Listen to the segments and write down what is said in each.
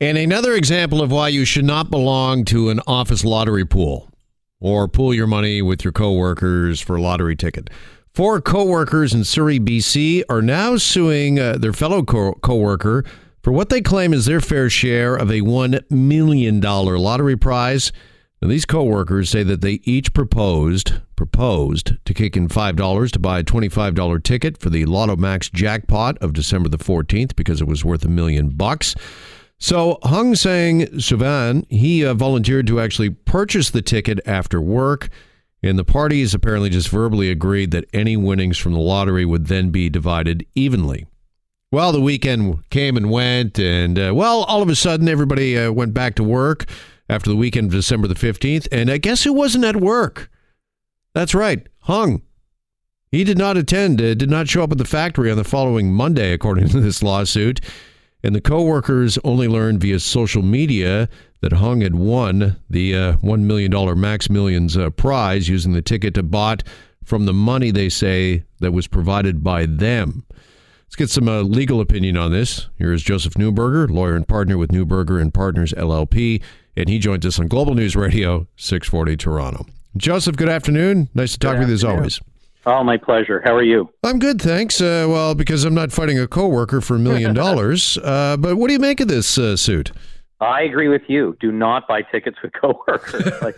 And another example of why you should not belong to an office lottery pool or pool your money with your coworkers for a lottery ticket. Four coworkers in Surrey, BC are now suing uh, their fellow co- coworker for what they claim is their fair share of a $1 million lottery prize. Now, these coworkers say that they each proposed proposed to kick in $5 to buy a $25 ticket for the Lotto Max jackpot of December the 14th because it was worth a million bucks. So Hung Sang Suvan, he uh, volunteered to actually purchase the ticket after work, and the parties apparently just verbally agreed that any winnings from the lottery would then be divided evenly. Well, the weekend came and went, and uh, well, all of a sudden everybody uh, went back to work after the weekend of December the 15th, and I guess who wasn't at work? That's right, Hung. He did not attend, uh, did not show up at the factory on the following Monday, according to this lawsuit. And the coworkers only learned via social media that Hung had won the uh, $1 million Max Millions uh, prize using the ticket to bought from the money they say that was provided by them. Let's get some uh, legal opinion on this. Here is Joseph Neuberger, lawyer and partner with Neuberger and Partners LLP, and he joins us on Global News Radio 640 Toronto. Joseph, good afternoon. Nice to talk good with you as always. Oh, my pleasure. How are you? I'm good, thanks. Uh, well, because I'm not fighting a coworker for a million dollars. Uh, but what do you make of this uh, suit? I agree with you. Do not buy tickets with coworkers. Like,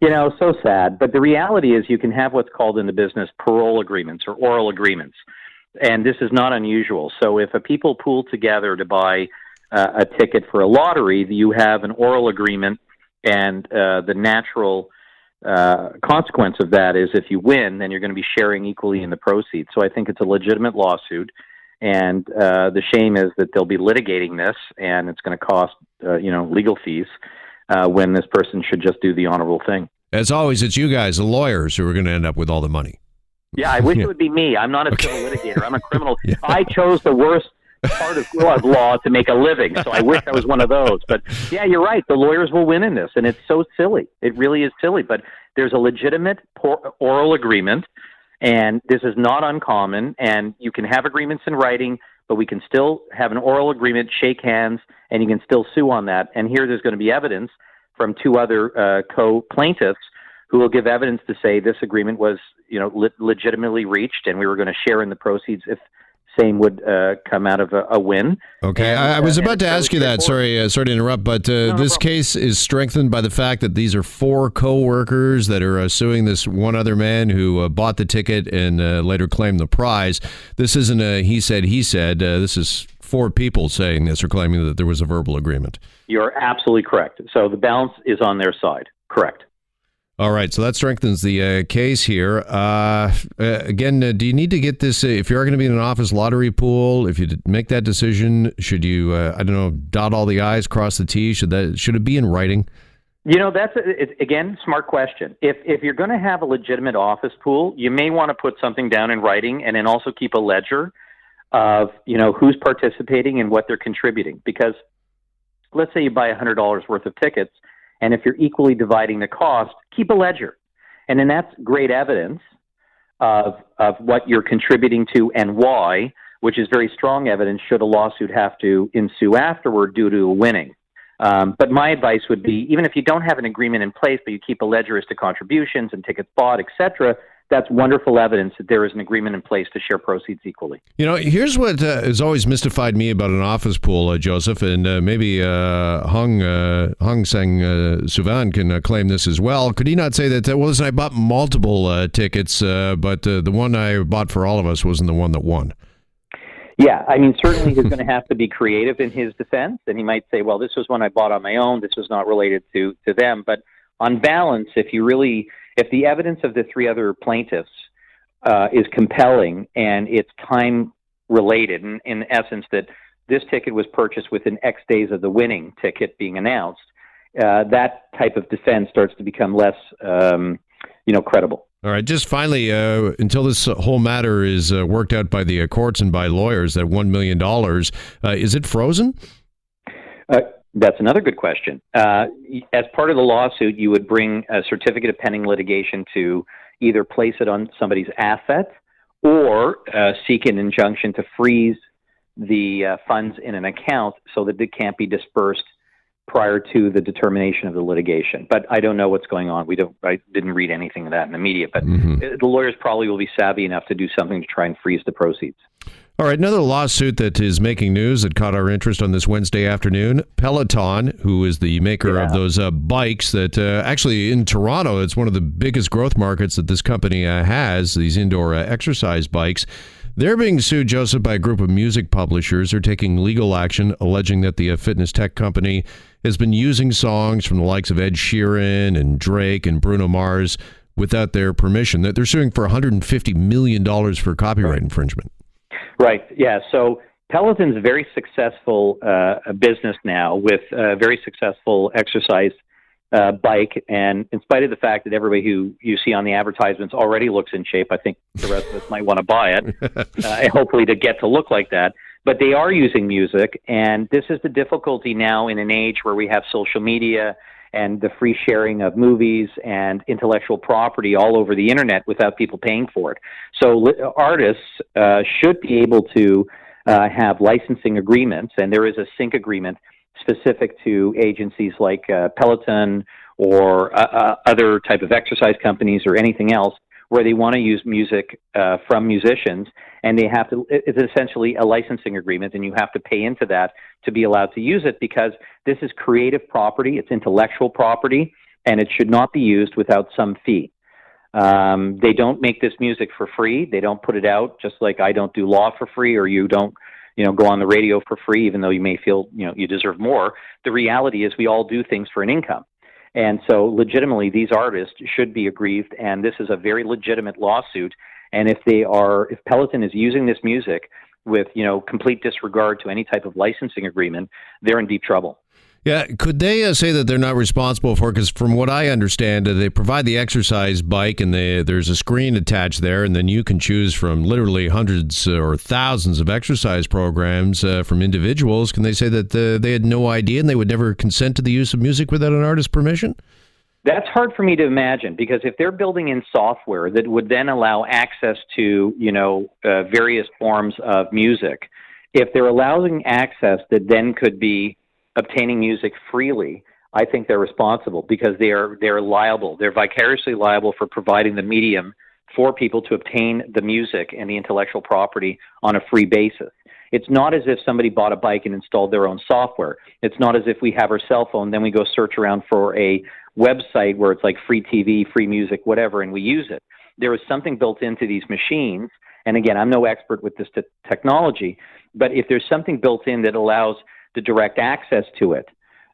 you know, so sad. But the reality is, you can have what's called in the business parol agreements or oral agreements, and this is not unusual. So, if a people pool together to buy uh, a ticket for a lottery, you have an oral agreement, and uh, the natural uh, consequence of that is if you win, then you're going to be sharing equally in the proceeds. So I think it's a legitimate lawsuit. And uh, the shame is that they'll be litigating this, and it's going to cost, uh, you know, legal fees uh, when this person should just do the honorable thing. As always, it's you guys, the lawyers, who are going to end up with all the money. Yeah, I wish Yeah. it would be me. I'm not a civil litigator. I'm a criminal. Yeah. I chose the worst part of law to make a living, so I wish I was one of those. But yeah, you're right. The lawyers will win in this, and it's so silly. It really is silly. But there's a legitimate oral agreement, and this is not uncommon. And you can have agreements in writing, but we can still have an oral agreement, shake hands, and you can still sue on that. And here, there's going to be evidence from two other uh, co-plaintiffs who will give evidence to say this agreement was, you know, le- legitimately reached, and we were going to share in the proceeds if same would uh, come out of a, a win. Okay, And, I, I was uh, about to ask you that. Sorry, uh, sorry to interrupt, but uh, no this problem. case is strengthened by the fact that these are four co-workers that are uh, suing this one other man who uh, bought the ticket and uh, later claimed the prize. This isn't a he said he said. Uh, this is four people saying this or claiming that there was a verbal agreement. You're absolutely correct. So the balance is on their side. Correct. All right, so that strengthens the uh, case here. Uh, uh, again, uh, do you need to get this? Uh, if you are going to be in an office lottery pool, if you make that decision, should you? Uh, I don't know, dot all the i's, cross the t's. Should that should it be in writing? You know, that's a, again smart question. If if you're going to have a legitimate office pool, you may want to put something down in writing, and then also keep a ledger of you know who's participating and what they're contributing. Because let's say you buy a hundred dollars worth of tickets, and if you're equally dividing the cost, keep a ledger, and then that's great evidence of of what you're contributing to and why, which is very strong evidence should a lawsuit have to ensue afterward due to a winning. Um, but my advice would be, even if you don't have an agreement in place, but you keep a ledger as to contributions and tickets bought, et cetera, that's wonderful evidence that there is an agreement in place to share proceeds equally. You know, here's what uh, has always mystified me about an office pool, uh, Joseph, and uh, maybe uh, Hung uh, Hung Sang uh, Suvan can uh, claim this as well. Could he not say that? Uh, well, listen, I bought multiple uh, tickets, uh, but uh, the one I bought for all of us wasn't the one that won. Yeah, I mean, certainly he's going to have to be creative in his defense, and he might say, "Well, this was one I bought on my own. This was not related to to them." But on balance, if you really, if the evidence of the three other plaintiffs uh, is compelling and it's time related, in, in essence, that this ticket was purchased within X days of the winning ticket being announced, uh, that type of defense starts to become less, um, you know, credible. All right, just finally, uh, until this whole matter is uh, worked out by the courts and by lawyers, that $1 million, uh, is it frozen? That's another good question. Uh, as part of the lawsuit, you would bring a certificate of pending litigation to either place it on somebody's asset or uh, seek an injunction to freeze the uh, funds in an account so that it can't be dispersed prior to the determination of the litigation. But I don't know what's going on. We don't. I didn't read anything of that in the media. But mm-hmm. the lawyers probably will be savvy enough to do something to try and freeze the proceeds. All right, another lawsuit that is making news that caught our interest on this Wednesday afternoon. Peloton, who is the maker yeah. of those uh, bikes that uh, actually in Toronto, it's one of the biggest growth markets that this company uh, has, these indoor uh, exercise bikes. They're being sued, Joseph, by a group of music publishers. They're taking legal action, alleging that the uh, fitness tech company has been using songs from the likes of Ed Sheeran and Drake and Bruno Mars without their permission. That They're suing for $150 million for copyright right. infringement. Right. Yeah. So Peloton's a very successful uh, business now with a very successful exercise uh, bike. And in spite of the fact that everybody who you see on the advertisements already looks in shape, I think the rest of us might want to buy it, uh, hopefully to get to look like that. But they are using music, and this is the difficulty now in an age where we have social media and the free sharing of movies and intellectual property all over the internet without people paying for it. So artists uh, should be able to uh, have licensing agreements, and there is a sync agreement specific to agencies like uh, Peloton or uh, uh, other type of exercise companies or anything else where they want to use music uh, from musicians and they have to it's essentially a licensing agreement and you have to pay into that to be allowed to use it because this is creative property it's intellectual property and it should not be used without some fee. Um, they don't make this music for free they don't put it out just like i don't do law for free or you don't you know, go on the radio for free, even though you may feel, you know, you deserve more. The reality is we all do things for an income. And so legitimately, these artists should be aggrieved, and this is a very legitimate lawsuit. And if they are, if Peloton is using this music with, you know, complete disregard to any type of licensing agreement, they're in deep trouble. Yeah, could they uh, say that they're not responsible for? Because from what I understand, uh, they provide the exercise bike, and they, there's a screen attached there, and then you can choose from literally hundreds or thousands of exercise programs uh, from individuals. Can they say that uh, they had no idea and they would never consent to the use of music without an artist's permission? That's hard for me to imagine because if they're building in software that would then allow access to, you know, uh, various forms of music, if they're allowing access that then could be obtaining music freely, I think they're responsible because they are they're liable. They're vicariously liable for providing the medium for people to obtain the music and the intellectual property on a free basis. It's not as if somebody bought a bike and installed their own software. It's not as if we have our cell phone, then we go search around for a website where it's like free TV, free music, whatever, and we use it. There is something built into these machines. And again, I'm no expert with this t- technology, but if there's something built in that allows the direct access to it,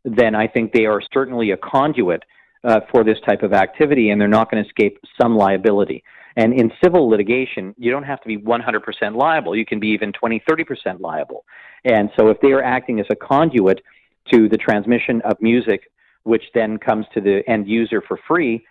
then I think they are certainly a conduit uh, for this type of activity, and they're not going to escape some liability. And in civil litigation, you don't have to be 100% liable. You can be even 20, 30% liable. And so if they are acting as a conduit to the transmission of music, which then comes to the end user for free,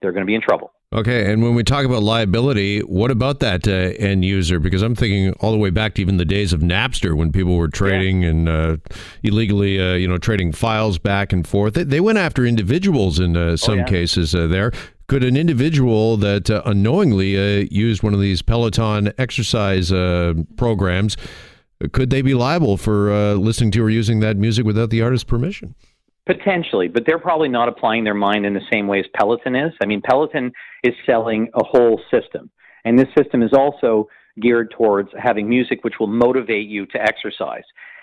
they're going to be in trouble. Okay, and when we talk about liability, what about that uh, end user? Because I'm thinking all the way back to even the days of Napster when people were trading yeah. and uh, illegally, uh, you know, trading files back and forth. They, they went after individuals in uh, oh, some oh, yeah. cases uh, there. Could an individual that uh, unknowingly used one of these Peloton exercise programs, could they be liable for listening to or using that music without the artist's permission? Potentially, but they're probably not applying their mind in the same way as Peloton is. I mean, Peloton is selling a whole system, and this system is also geared towards having music which will motivate you to exercise.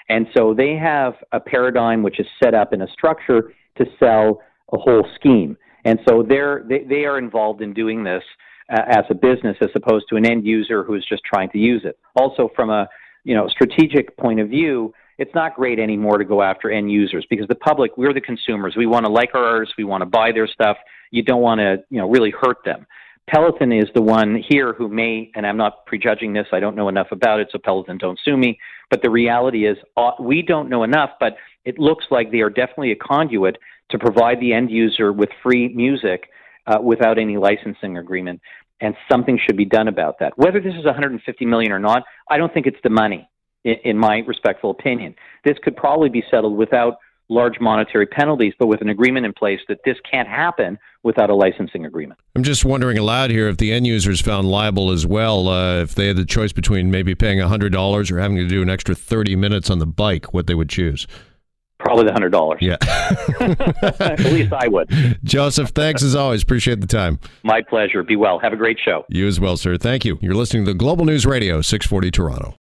And so they have a paradigm which is set up in a structure to sell a whole scheme. And so they're, they, they are involved in doing this uh, as a business as opposed to an end user who's just trying to use it. Also, from a you know strategic point of view, it's not great anymore to go after end users because the public, we're the consumers. We want to like our artists, we want to buy their stuff. You don't want to, you know, really hurt them. Peloton is the one here who may, and I'm not prejudging this, I don't know enough about it, so Peloton don't sue me. But the reality is, uh, we don't know enough, but it looks like they are definitely a conduit to provide the end user with free music uh, without any licensing agreement. And something should be done about that. Whether this is 150 million or not, I don't think it's the money in, in my respectful opinion. This could probably be settled without large monetary penalties, but with an agreement in place that this can't happen without a licensing agreement. I'm just wondering aloud here if the end users found liable as well, uh, if they had the choice between maybe paying $100 or having to do an extra 30 minutes on the bike, what they would choose. Probably the hundred dollars. Yeah. At least I would. Joseph, thanks as always. Appreciate the time. My pleasure. Be well. Have a great show. You as well, sir. Thank you. You're listening to Global News Radio, 640 Toronto.